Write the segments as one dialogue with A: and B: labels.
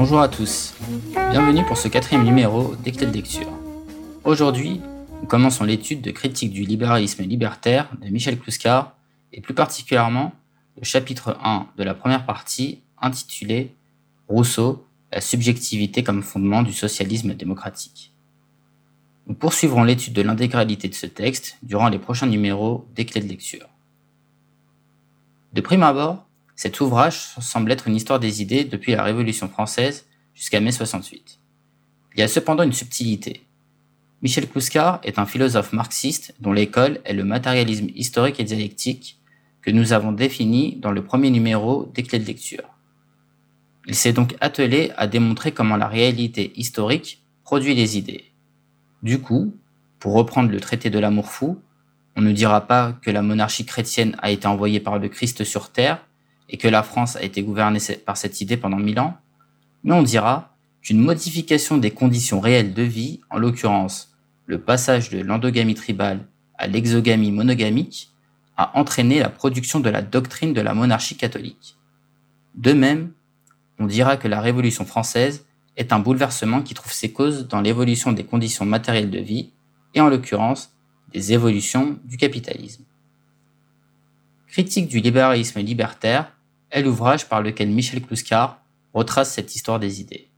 A: Bonjour à tous, bienvenue pour ce quatrième numéro des de lecture. Aujourd'hui, nous commençons l'étude de critique du libéralisme libertaire de Michel Clouscar et plus particulièrement le chapitre 1 de la première partie intitulé Rousseau, la subjectivité comme fondement du socialisme démocratique. Nous poursuivrons l'étude de l'intégralité de ce texte durant les prochains numéros des de lecture. De prime abord, cet ouvrage semble être une histoire des idées depuis la Révolution française jusqu'à mai 68. Il y a cependant une subtilité. Michel Kouskar est un philosophe marxiste dont l'école est le matérialisme historique et dialectique que nous avons défini dans le premier numéro des clés de lecture. Il s'est donc attelé à démontrer comment la réalité historique produit les idées. Du coup, pour reprendre le traité de l'amour fou, on ne dira pas que la monarchie chrétienne a été envoyée par le Christ sur terre et que la France a été gouvernée par cette idée pendant mille ans, mais on dira qu'une modification des conditions réelles de vie, en l'occurrence le passage de l'endogamie tribale à l'exogamie monogamique, a entraîné la production de la doctrine de la monarchie catholique. De même, on dira que la Révolution française est un bouleversement qui trouve ses causes dans l'évolution des conditions matérielles de vie, et en l'occurrence des évolutions du capitalisme. Critique du libéralisme libertaire est l'ouvrage par lequel Michel Clouscar retrace cette histoire des idées.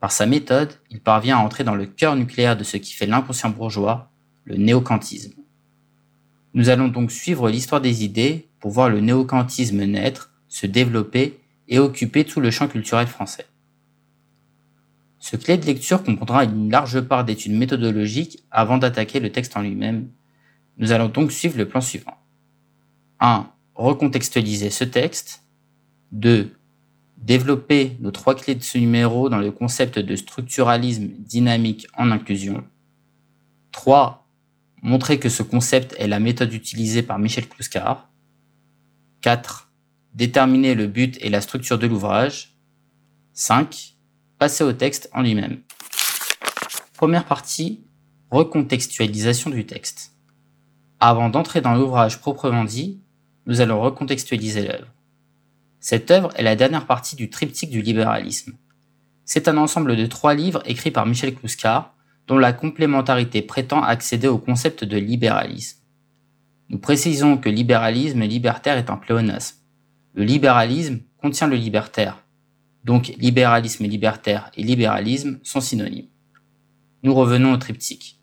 A: Par sa méthode, il parvient à entrer dans le cœur nucléaire de ce qui fait l'inconscient bourgeois, le néocantisme. Nous allons donc suivre l'histoire des idées pour voir le néocantisme naître, se développer et occuper tout le champ culturel français. Ce clé de lecture comprendra une large part d'études méthodologiques avant d'attaquer le texte en lui-même. Nous allons donc suivre le plan suivant. 1. Recontextualiser ce texte. 2. Développer nos trois clés de ce numéro dans le concept de structuralisme dynamique en inclusion. 3 montrer que ce concept est la méthode utilisée par Michel Clouscar. 4. Déterminer le but et la structure de l'ouvrage. 5. Passer au texte en lui-même. Première partie, recontextualisation du texte. Avant d'entrer dans l'ouvrage proprement dit, nous allons recontextualiser l'œuvre. Cette œuvre est la dernière partie du triptyque du libéralisme. C'est un ensemble de trois livres écrits par Michel Clouscar, dont la complémentarité prétend accéder au concept de libéralisme. Nous précisons que libéralisme libertaire est un pléonasme. Le libéralisme contient le libertaire. Donc libéralisme libertaire et libéralisme sont synonymes. Nous revenons au triptyque.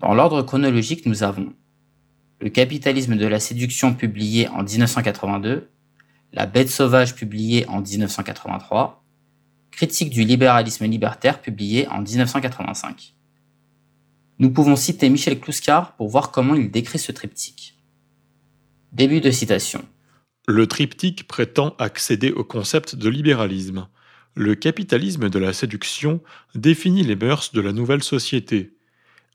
A: Dans l'ordre chronologique, nous avons Le capitalisme de la séduction publié en 1982, La bête sauvage publiée en 1983, Critique du libéralisme libertaire publié en 1985. Nous pouvons citer Michel Clouscar pour voir comment il décrit ce triptyque. Début de citation.
B: Le triptyque prétend accéder au concept de libéralisme. Le capitalisme de la séduction définit les mœurs de la nouvelle société.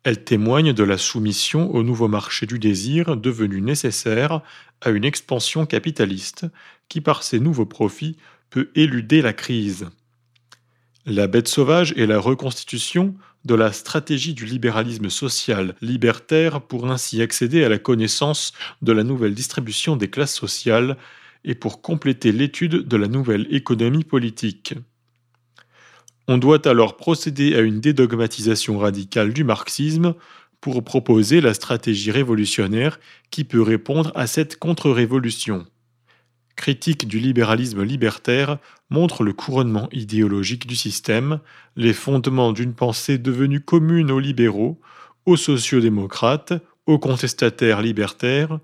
B: Elle témoigne de la soumission au nouveau marché du désir devenu nécessaire à une expansion capitaliste qui par ses nouveaux profits peut éluder la crise. La bête sauvage est la reconstitution de la stratégie du libéralisme social libertaire pour ainsi accéder à la connaissance de la nouvelle distribution des classes sociales et pour compléter l'étude de la nouvelle économie politique. On doit alors procéder à une dédogmatisation radicale du marxisme pour proposer la stratégie révolutionnaire qui peut répondre à cette contre-révolution critique du libéralisme libertaire, montre le couronnement idéologique du système, les fondements d'une pensée devenue commune aux libéraux, aux sociodémocrates, aux contestataires libertaires.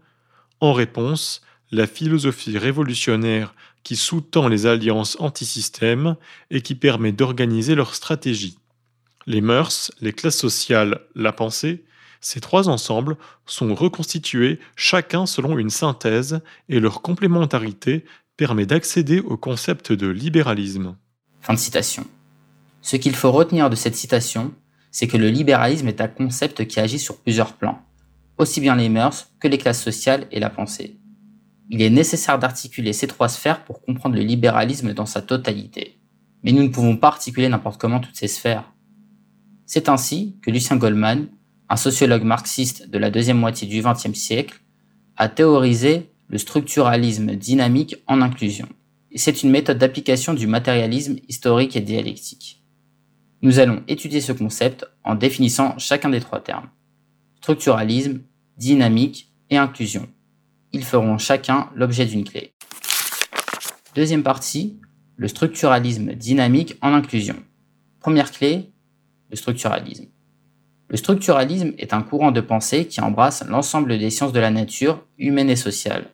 B: En réponse, la philosophie révolutionnaire qui sous-tend les alliances anti-système et qui permet d'organiser leur stratégie. Les mœurs, les classes sociales, la pensée, ces trois ensembles sont reconstitués chacun selon une synthèse et leur complémentarité permet d'accéder au concept de libéralisme.
A: Fin de citation. Ce qu'il faut retenir de cette citation, c'est que le libéralisme est un concept qui agit sur plusieurs plans, aussi bien les mœurs que les classes sociales et la pensée. Il est nécessaire d'articuler ces trois sphères pour comprendre le libéralisme dans sa totalité. Mais nous ne pouvons pas articuler n'importe comment toutes ces sphères. C'est ainsi que Lucien Goldman un sociologue marxiste de la deuxième moitié du XXe siècle, a théorisé le structuralisme dynamique en inclusion. c'est une méthode d'application du matérialisme historique et dialectique. Nous allons étudier ce concept en définissant chacun des trois termes. Structuralisme, dynamique et inclusion. Ils feront chacun l'objet d'une clé. Deuxième partie, le structuralisme dynamique en inclusion. Première clé, le structuralisme. Le structuralisme est un courant de pensée qui embrasse l'ensemble des sciences de la nature, humaine et sociale.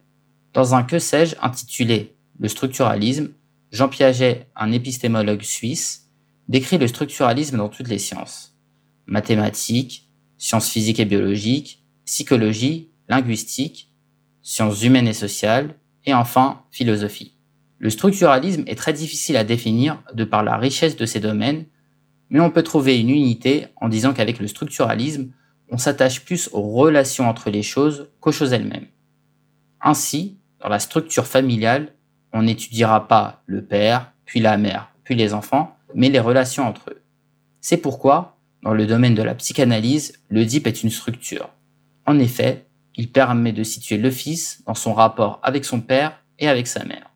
A: Dans un que sais-je intitulé Le structuralisme, Jean Piaget, un épistémologue suisse, décrit le structuralisme dans toutes les sciences. Mathématiques, sciences physiques et biologiques, psychologie, linguistique, sciences humaines et sociales, et enfin philosophie. Le structuralisme est très difficile à définir de par la richesse de ces domaines mais on peut trouver une unité en disant qu'avec le structuralisme, on s'attache plus aux relations entre les choses qu'aux choses elles-mêmes. Ainsi, dans la structure familiale, on n'étudiera pas le père, puis la mère, puis les enfants, mais les relations entre eux. C'est pourquoi, dans le domaine de la psychanalyse, le DIP est une structure. En effet, il permet de situer le fils dans son rapport avec son père et avec sa mère.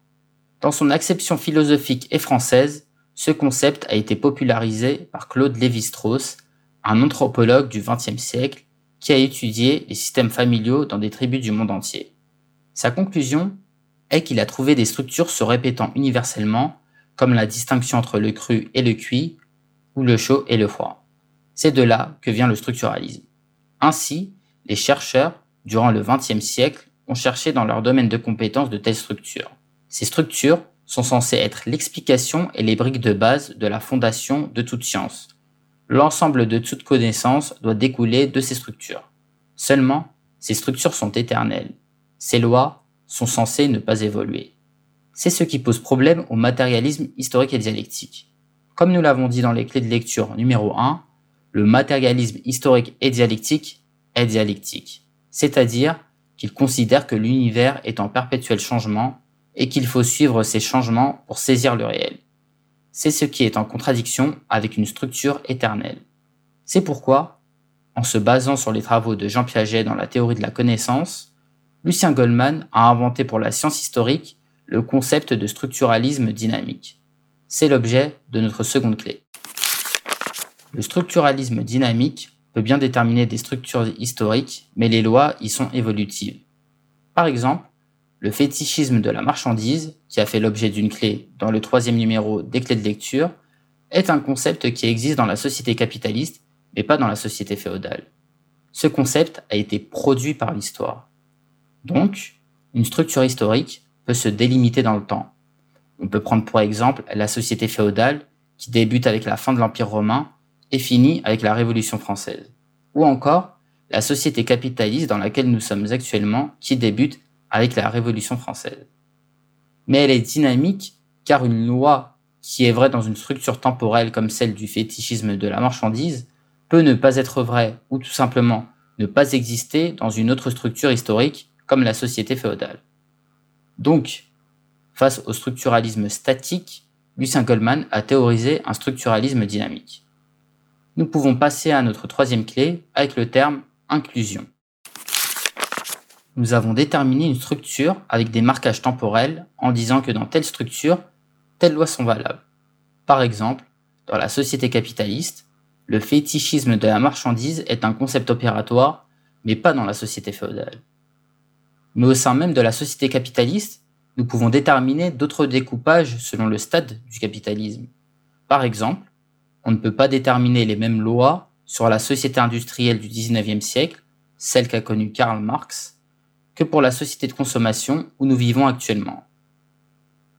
A: Dans son acception philosophique et française, ce concept a été popularisé par Claude Lévi-Strauss, un anthropologue du XXe siècle qui a étudié les systèmes familiaux dans des tribus du monde entier. Sa conclusion est qu'il a trouvé des structures se répétant universellement, comme la distinction entre le cru et le cuit, ou le chaud et le froid. C'est de là que vient le structuralisme. Ainsi, les chercheurs, durant le XXe siècle, ont cherché dans leur domaine de compétences de telles structures. Ces structures sont censés être l'explication et les briques de base de la fondation de toute science. L'ensemble de toute connaissance doit découler de ces structures. Seulement, ces structures sont éternelles. Ces lois sont censées ne pas évoluer. C'est ce qui pose problème au matérialisme historique et dialectique. Comme nous l'avons dit dans les clés de lecture numéro 1, le matérialisme historique et dialectique est dialectique, c'est-à-dire qu'il considère que l'univers est en perpétuel changement et qu'il faut suivre ces changements pour saisir le réel. C'est ce qui est en contradiction avec une structure éternelle. C'est pourquoi, en se basant sur les travaux de Jean Piaget dans la théorie de la connaissance, Lucien Goldman a inventé pour la science historique le concept de structuralisme dynamique. C'est l'objet de notre seconde clé. Le structuralisme dynamique peut bien déterminer des structures historiques, mais les lois y sont évolutives. Par exemple, le fétichisme de la marchandise, qui a fait l'objet d'une clé dans le troisième numéro des clés de lecture, est un concept qui existe dans la société capitaliste, mais pas dans la société féodale. Ce concept a été produit par l'histoire. Donc, une structure historique peut se délimiter dans le temps. On peut prendre pour exemple la société féodale qui débute avec la fin de l'Empire romain et avec la Révolution française. Ou encore la société capitaliste dans laquelle nous sommes actuellement qui débute avec la Révolution française. Mais elle est dynamique car une loi qui est vraie dans une structure temporelle comme celle du fétichisme de la marchandise peut ne pas être vraie ou tout simplement ne pas exister dans une autre structure historique comme la société féodale. Donc, face au structuralisme statique, Lucien Goldman a théorisé un structuralisme dynamique. Nous pouvons passer à notre troisième clé avec le terme inclusion nous avons déterminé une structure avec des marquages temporels en disant que dans telle structure, telles lois sont valables. Par exemple, dans la société capitaliste, le fétichisme de la marchandise est un concept opératoire, mais pas dans la société féodale. Mais au sein même de la société capitaliste, nous pouvons déterminer d'autres découpages selon le stade du capitalisme. Par exemple, on ne peut pas déterminer les mêmes lois sur la société industrielle du 19e siècle, celle qu'a connue Karl Marx, que pour la société de consommation où nous vivons actuellement.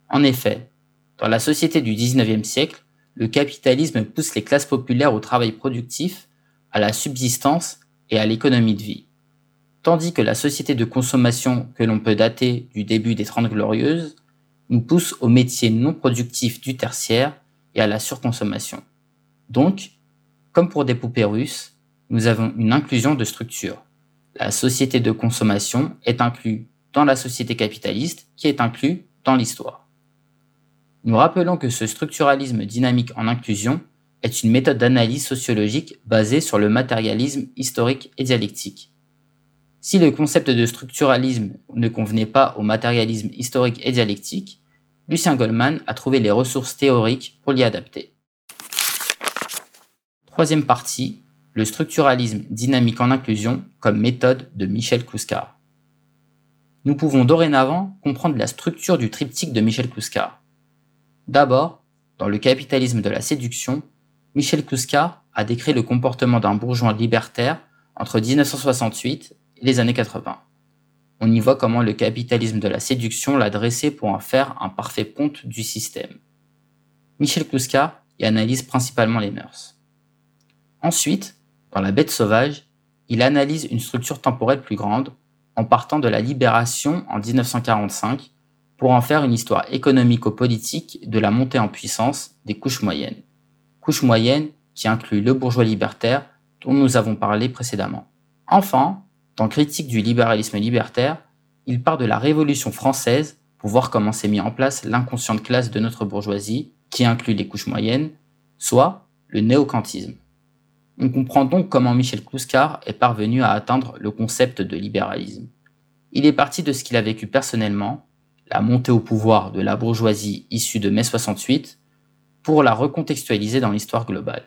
A: En effet, dans la société du XIXe siècle, le capitalisme pousse les classes populaires au travail productif, à la subsistance et à l'économie de vie. Tandis que la société de consommation que l'on peut dater du début des Trente Glorieuses nous pousse aux métiers non productifs du tertiaire et à la surconsommation. Donc, comme pour des poupées russes, nous avons une inclusion de structure la société de consommation est inclue dans la société capitaliste qui est inclue dans l'histoire. Nous rappelons que ce structuralisme dynamique en inclusion est une méthode d'analyse sociologique basée sur le matérialisme historique et dialectique. Si le concept de structuralisme ne convenait pas au matérialisme historique et dialectique, Lucien Goldman a trouvé les ressources théoriques pour l'y adapter. Troisième partie, le structuralisme dynamique en inclusion comme méthode de Michel Kouskar. Nous pouvons dorénavant comprendre la structure du triptyque de Michel Kouskar. D'abord, dans le capitalisme de la séduction, Michel Kouskar a décrit le comportement d'un bourgeois libertaire entre 1968 et les années 80. On y voit comment le capitalisme de la séduction l'a dressé pour en faire un parfait ponte du système. Michel Kouska y analyse principalement les mœurs. Ensuite, dans La bête sauvage, il analyse une structure temporelle plus grande en partant de la libération en 1945 pour en faire une histoire économico-politique de la montée en puissance des couches moyennes. Couches moyennes qui incluent le bourgeois libertaire dont nous avons parlé précédemment. Enfin, dans Critique du libéralisme libertaire, il part de la Révolution française pour voir comment s'est mis en place l'inconsciente classe de notre bourgeoisie, qui inclut les couches moyennes, soit le néocantisme. On comprend donc comment Michel Clouscar est parvenu à atteindre le concept de libéralisme. Il est parti de ce qu'il a vécu personnellement, la montée au pouvoir de la bourgeoisie issue de mai 68, pour la recontextualiser dans l'histoire globale.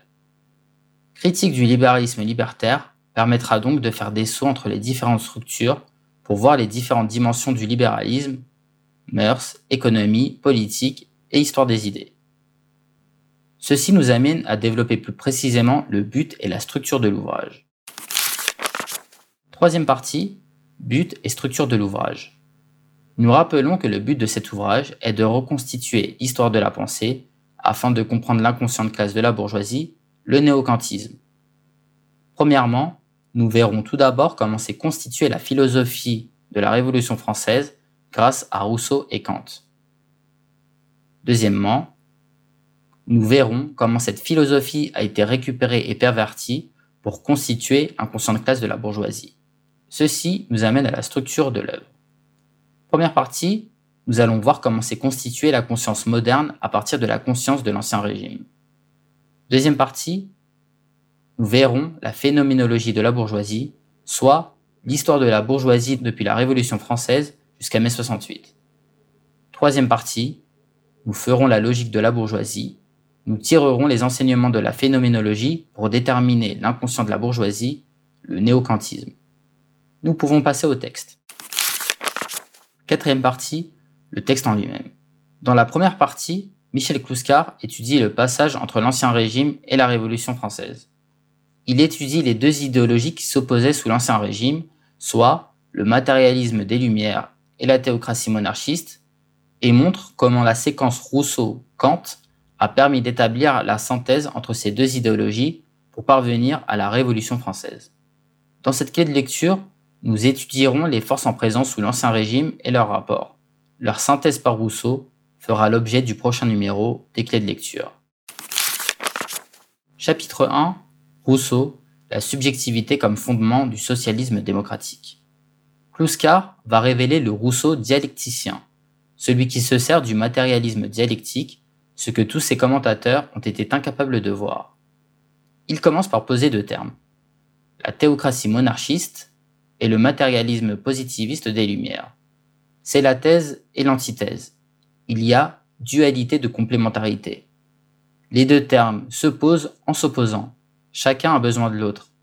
A: Critique du libéralisme libertaire permettra donc de faire des sauts entre les différentes structures pour voir les différentes dimensions du libéralisme, mœurs, économie, politique et histoire des idées. Ceci nous amène à développer plus précisément le but et la structure de l'ouvrage. Troisième partie, but et structure de l'ouvrage. Nous rappelons que le but de cet ouvrage est de reconstituer l'histoire de la pensée afin de comprendre l'inconsciente classe de la bourgeoisie, le néocantisme. Premièrement, nous verrons tout d'abord comment s'est constituée la philosophie de la Révolution française grâce à Rousseau et Kant. Deuxièmement, nous verrons comment cette philosophie a été récupérée et pervertie pour constituer un conscient de classe de la bourgeoisie. Ceci nous amène à la structure de l'œuvre. Première partie, nous allons voir comment s'est constituée la conscience moderne à partir de la conscience de l'Ancien Régime. Deuxième partie, nous verrons la phénoménologie de la bourgeoisie, soit l'histoire de la bourgeoisie depuis la Révolution française jusqu'à mai 68. Troisième partie, nous ferons la logique de la bourgeoisie, nous tirerons les enseignements de la phénoménologie pour déterminer l'inconscient de la bourgeoisie, le néocantisme. Nous pouvons passer au texte. Quatrième partie, le texte en lui-même. Dans la première partie, Michel Clouscar étudie le passage entre l'Ancien Régime et la Révolution française il étudie les deux idéologies qui s'opposaient sous l'Ancien Régime, soit le matérialisme des Lumières et la théocratie monarchiste, et montre comment la séquence Rousseau-Kant a permis d'établir la synthèse entre ces deux idéologies pour parvenir à la Révolution française. Dans cette clé de lecture, nous étudierons les forces en présence sous l'Ancien Régime et leurs rapports. Leur synthèse par Rousseau fera l'objet du prochain numéro des clés de lecture. Chapitre 1 Rousseau, la subjectivité comme fondement du socialisme démocratique. Kluskar va révéler le Rousseau dialecticien, celui qui se sert du matérialisme dialectique, ce que tous ses commentateurs ont été incapables de voir. Il commence par poser deux termes. La théocratie monarchiste et le matérialisme positiviste des Lumières. C'est la thèse et l'antithèse. Il y a dualité de complémentarité. Les deux termes se posent en s'opposant. Chacun a besoin de l'autre.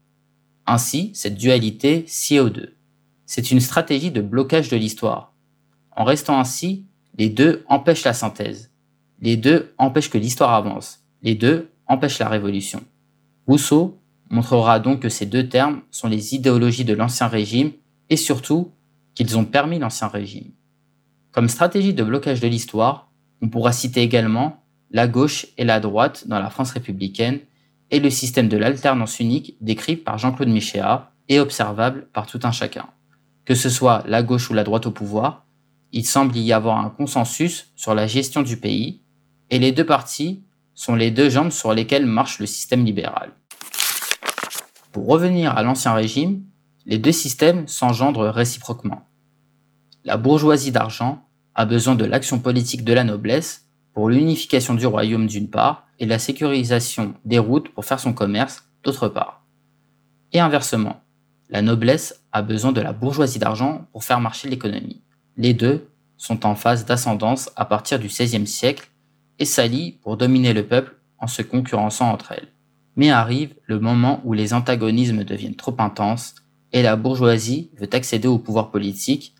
A: Ainsi, cette dualité sied aux deux. C'est une stratégie de blocage de l'histoire. En restant ainsi, les deux empêchent la synthèse. Les deux empêchent que l'histoire avance. Les deux empêchent la révolution. Rousseau montrera donc que ces deux termes sont les idéologies de l'Ancien Régime et surtout qu'ils ont permis l'Ancien Régime. Comme stratégie de blocage de l'histoire, on pourra citer également la gauche et la droite dans la France républicaine et le système de l'alternance unique décrit par Jean-Claude Michéa et observable par tout un chacun. Que ce soit la gauche ou la droite au pouvoir, il semble y avoir un consensus sur la gestion du pays, et les deux partis sont les deux jambes sur lesquelles marche le système libéral. Pour revenir à l'Ancien Régime, les deux systèmes s'engendrent réciproquement. La bourgeoisie d'argent a besoin de l'action politique de la noblesse pour l'unification du royaume d'une part, et la sécurisation des routes pour faire son commerce, d'autre part. Et inversement, la noblesse a besoin de la bourgeoisie d'argent pour faire marcher l'économie. Les deux sont en phase d'ascendance à partir du XVIe siècle et s'allient pour dominer le peuple en se concurrençant entre elles. Mais arrive le moment où les antagonismes deviennent trop intenses et la bourgeoisie veut accéder au pouvoir politique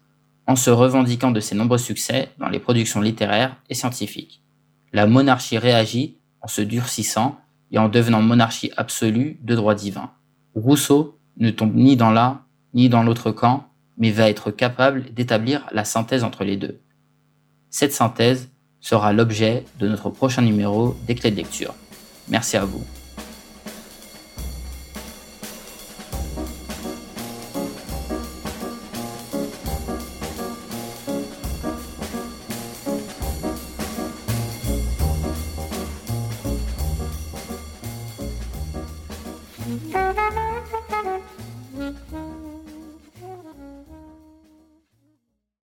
A: en se revendiquant de ses nombreux succès dans les productions littéraires et scientifiques. La monarchie réagit en se durcissant et en devenant monarchie absolue de droit divin. Rousseau ne tombe ni dans l'un ni dans l'autre camp, mais va être capable d'établir la synthèse entre les deux. Cette synthèse sera l'objet de notre prochain numéro des clés de lecture. Merci à vous.